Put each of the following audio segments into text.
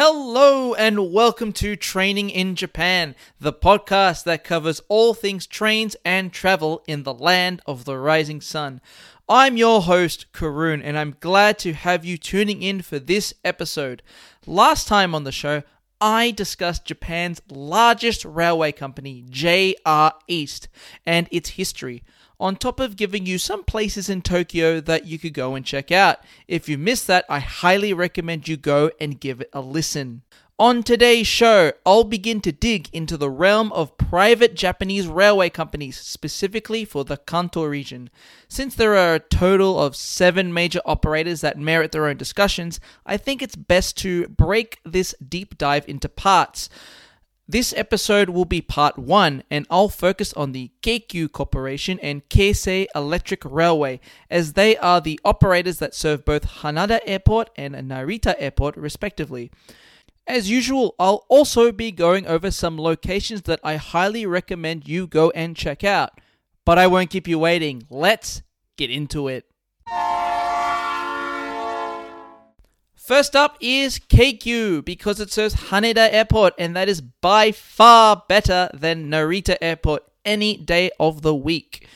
Hello and welcome to Training in Japan, the podcast that covers all things trains and travel in the land of the rising sun. I'm your host, Karun, and I'm glad to have you tuning in for this episode. Last time on the show, I discussed Japan's largest railway company, JR East, and its history on top of giving you some places in Tokyo that you could go and check out. If you missed that, I highly recommend you go and give it a listen. On today's show, I'll begin to dig into the realm of private Japanese railway companies, specifically for the Kanto region. Since there are a total of seven major operators that merit their own discussions, I think it's best to break this deep dive into parts. This episode will be part one, and I'll focus on the Keikyu Corporation and Keisei Electric Railway, as they are the operators that serve both Haneda Airport and Narita Airport, respectively. As usual, I'll also be going over some locations that I highly recommend you go and check out. But I won't keep you waiting. Let's get into it. First up is Keikyu because it serves Haneda Airport and that is by far better than Narita Airport any day of the week.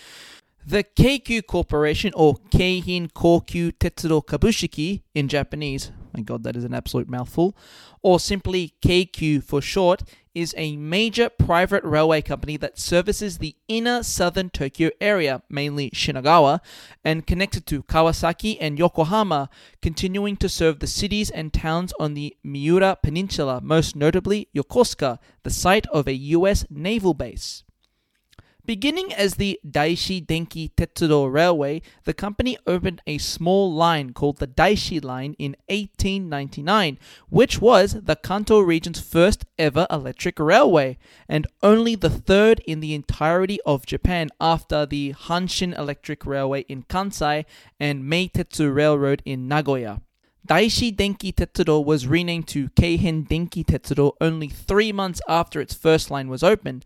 The Keikyu Corporation or Keihin Kokyu Tetsudo Kabushiki in Japanese, my god that is an absolute mouthful, or simply Keikyu for short, is a major private railway company that services the inner southern Tokyo area, mainly Shinagawa, and connected to Kawasaki and Yokohama, continuing to serve the cities and towns on the Miura Peninsula, most notably Yokosuka, the site of a US naval base. Beginning as the Daishi Denki Tetsudo Railway, the company opened a small line called the Daishi Line in 1899, which was the Kanto region's first ever electric railway, and only the third in the entirety of Japan after the Hanshin Electric Railway in Kansai and Meitetsu Railroad in Nagoya. Daishi Denki Tetsudo was renamed to Keihin Denki Tetsudo only three months after its first line was opened,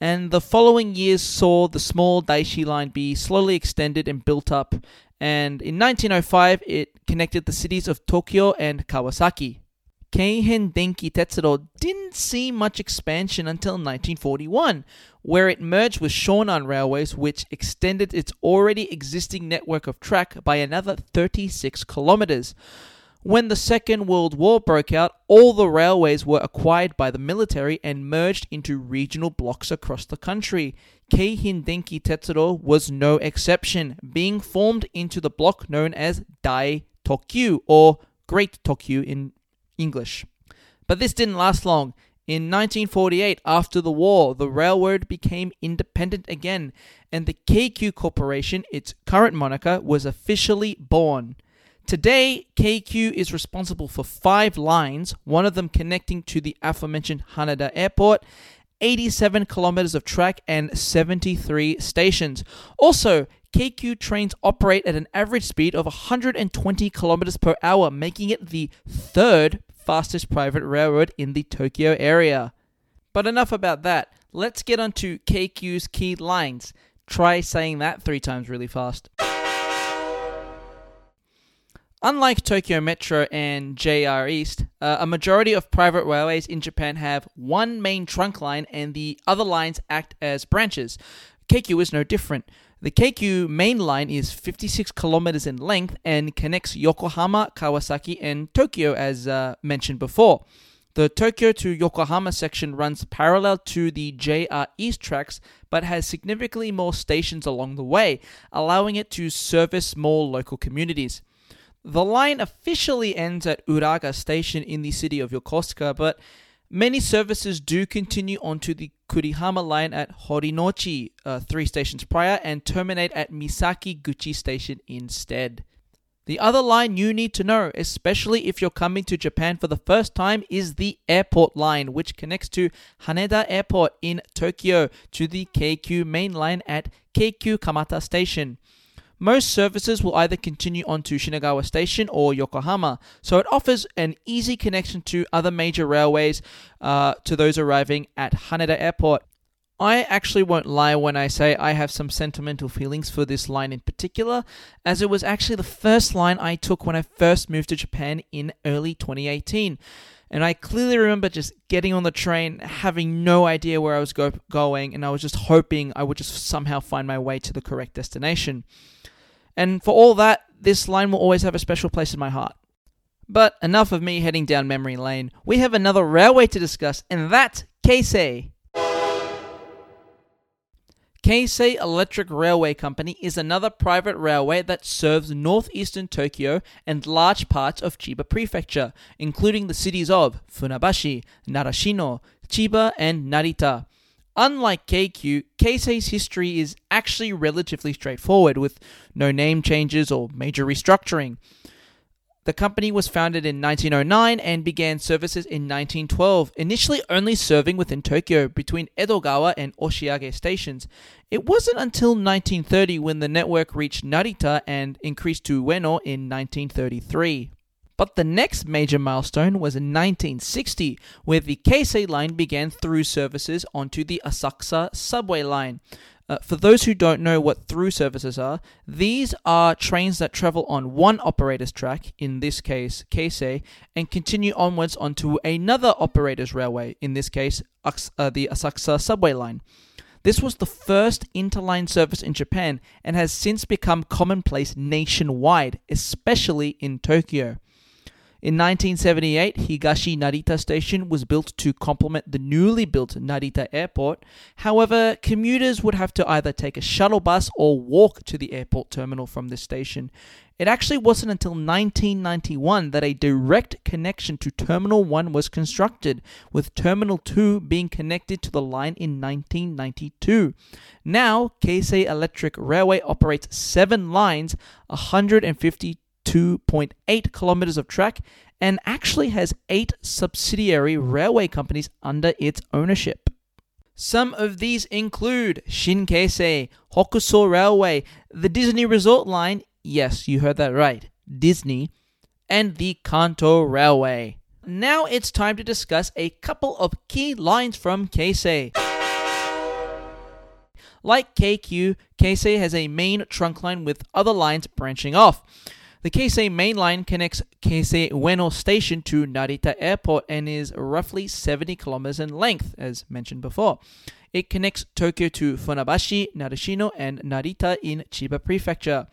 and the following years saw the small Daishi line be slowly extended and built up, and in 1905 it connected the cities of Tokyo and Kawasaki. Keihin Denki Tetsudo didn't see much expansion until 1941, where it merged with Shonan Railways, which extended its already existing network of track by another 36 kilometers. When the Second World War broke out, all the railways were acquired by the military and merged into regional blocks across the country. Keihin Denki Tetsudo was no exception, being formed into the block known as Dai Tokyu or Great Tokyu in English. But this didn't last long. In 1948, after the war, the railroad became independent again, and the Keikyu Corporation, its current moniker, was officially born. Today, KQ is responsible for five lines, one of them connecting to the aforementioned Haneda Airport, 87 kilometers of track, and 73 stations. Also, KQ trains operate at an average speed of 120 kilometers per hour, making it the third fastest private railroad in the Tokyo area. But enough about that. Let's get on to Keikyu's key lines. Try saying that three times really fast. Unlike Tokyo Metro and JR East, uh, a majority of private railways in Japan have one main trunk line and the other lines act as branches. Keikyu is no different. The Keikyu main line is 56 kilometers in length and connects Yokohama, Kawasaki, and Tokyo, as uh, mentioned before. The Tokyo to Yokohama section runs parallel to the JR East tracks but has significantly more stations along the way, allowing it to service more local communities. The line officially ends at Uraga Station in the city of Yokosuka, but many services do continue onto the Kurihama line at Horinouchi, uh, three stations prior, and terminate at Misaki Guchi Station instead. The other line you need to know, especially if you're coming to Japan for the first time, is the airport line, which connects to Haneda Airport in Tokyo to the Keikyu main line at Keikyu Kamata Station. Most services will either continue on to Shinagawa Station or Yokohama, so it offers an easy connection to other major railways uh, to those arriving at Haneda Airport. I actually won't lie when I say I have some sentimental feelings for this line in particular, as it was actually the first line I took when I first moved to Japan in early 2018. And I clearly remember just getting on the train, having no idea where I was go- going, and I was just hoping I would just somehow find my way to the correct destination. And for all that, this line will always have a special place in my heart. But enough of me heading down memory lane. We have another railway to discuss, and that's Keisei. Keisei Electric Railway Company is another private railway that serves northeastern Tokyo and large parts of Chiba Prefecture, including the cities of Funabashi, Narashino, Chiba, and Narita. Unlike KQ, Keisei's history is actually relatively straightforward, with no name changes or major restructuring. The company was founded in 1909 and began services in 1912, initially only serving within Tokyo between Edogawa and Oshiage stations. It wasn't until 1930 when the network reached Narita and increased to Ueno in 1933. But the next major milestone was in 1960, where the Keisei line began through services onto the Asakusa subway line. Uh, for those who don't know what through services are, these are trains that travel on one operator's track, in this case Keisei, and continue onwards onto another operator's railway, in this case uh, the Asakusa subway line. This was the first interline service in Japan and has since become commonplace nationwide, especially in Tokyo. In 1978, Higashi Narita Station was built to complement the newly built Narita Airport. However, commuters would have to either take a shuttle bus or walk to the airport terminal from this station. It actually wasn't until 1991 that a direct connection to Terminal 1 was constructed, with Terminal 2 being connected to the line in 1992. Now, Keisei Electric Railway operates seven lines, 150 2.8 kilometers of track and actually has eight subsidiary railway companies under its ownership. Some of these include Shinkeisei, Hokuso Railway, the Disney Resort Line, yes, you heard that right, Disney, and the Kanto Railway. Now it's time to discuss a couple of key lines from Keisei. Like KQ, Keisei has a main trunk line with other lines branching off. The Keisei main line connects Keisei Ueno Station to Narita Airport and is roughly 70 kilometers in length, as mentioned before. It connects Tokyo to Funabashi, Narashino, and Narita in Chiba Prefecture.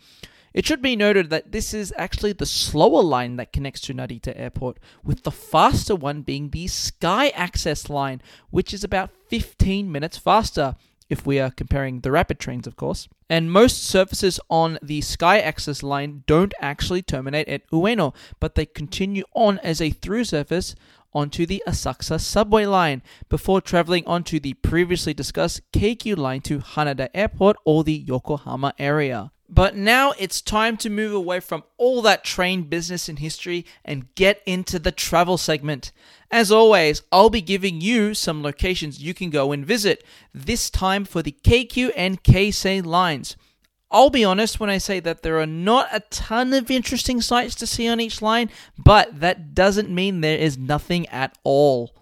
It should be noted that this is actually the slower line that connects to Narita Airport, with the faster one being the Sky Access line, which is about 15 minutes faster if we are comparing the rapid trains, of course. And most surfaces on the Sky Access line don't actually terminate at Ueno, but they continue on as a through service onto the Asakusa subway line before traveling onto the previously discussed Keikyu line to Haneda Airport or the Yokohama area. But now it's time to move away from all that train business in history and get into the travel segment. As always, I'll be giving you some locations you can go and visit, this time for the KQ and Keisei lines. I'll be honest when I say that there are not a ton of interesting sights to see on each line, but that doesn't mean there is nothing at all.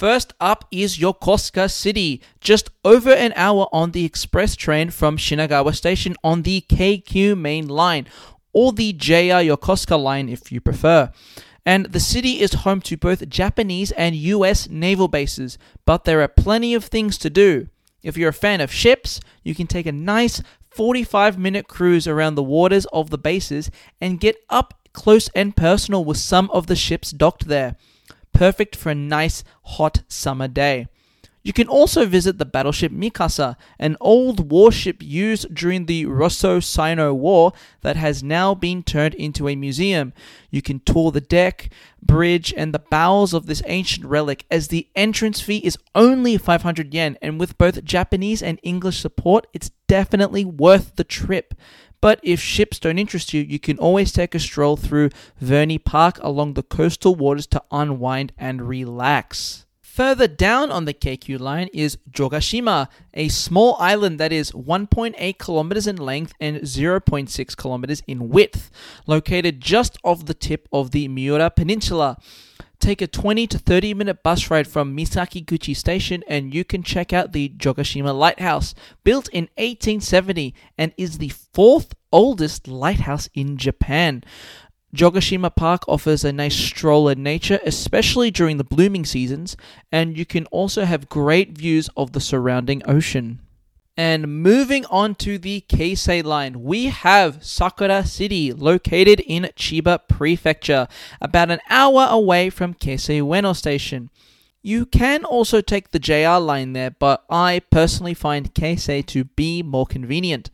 First up is Yokosuka City, just over an hour on the express train from Shinagawa Station on the Keikyu main line, or the JR Yokosuka line if you prefer. And the city is home to both Japanese and US naval bases, but there are plenty of things to do. If you're a fan of ships, you can take a nice 45 minute cruise around the waters of the bases and get up close and personal with some of the ships docked there perfect for a nice hot summer day. You can also visit the battleship Mikasa, an old warship used during the Russo Sino War that has now been turned into a museum. You can tour the deck, bridge, and the bowels of this ancient relic as the entrance fee is only 500 yen, and with both Japanese and English support, it's definitely worth the trip. But if ships don't interest you, you can always take a stroll through Verney Park along the coastal waters to unwind and relax. Further down on the Keikyu line is Jogashima, a small island that is 1.8 kilometers in length and 0.6 kilometers in width, located just off the tip of the Miura Peninsula. Take a 20 to 30 minute bus ride from Misakiguchi Station and you can check out the Jogashima Lighthouse, built in 1870 and is the fourth oldest lighthouse in Japan. Jogashima Park offers a nice stroll in nature, especially during the blooming seasons, and you can also have great views of the surrounding ocean. And moving on to the Keisei line, we have Sakura City, located in Chiba Prefecture, about an hour away from Keisei Ueno Station. You can also take the JR line there, but I personally find Keisei to be more convenient.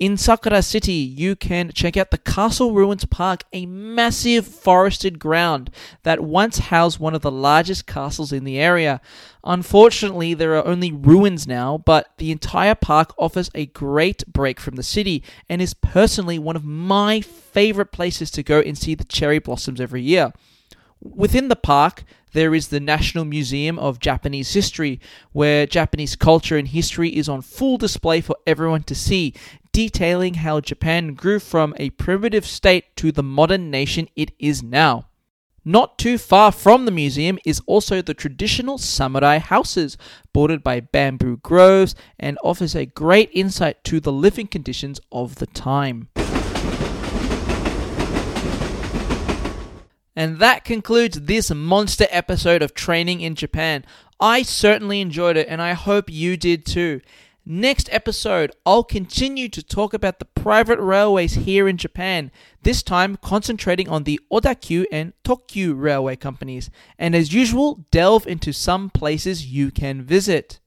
In Sakura City, you can check out the Castle Ruins Park, a massive forested ground that once housed one of the largest castles in the area. Unfortunately, there are only ruins now, but the entire park offers a great break from the city and is personally one of my favorite places to go and see the cherry blossoms every year. Within the park, there is the National Museum of Japanese History, where Japanese culture and history is on full display for everyone to see, detailing how Japan grew from a primitive state to the modern nation it is now. Not too far from the museum is also the traditional samurai houses, bordered by bamboo groves, and offers a great insight to the living conditions of the time. And that concludes this monster episode of Training in Japan. I certainly enjoyed it, and I hope you did too. Next episode, I'll continue to talk about the private railways here in Japan, this time concentrating on the Odakyu and Tokyu railway companies, and as usual, delve into some places you can visit.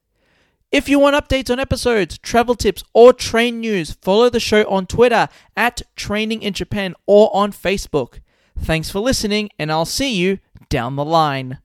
If you want updates on episodes, travel tips, or train news, follow the show on Twitter at Training in Japan or on Facebook. Thanks for listening, and I'll see you down the line.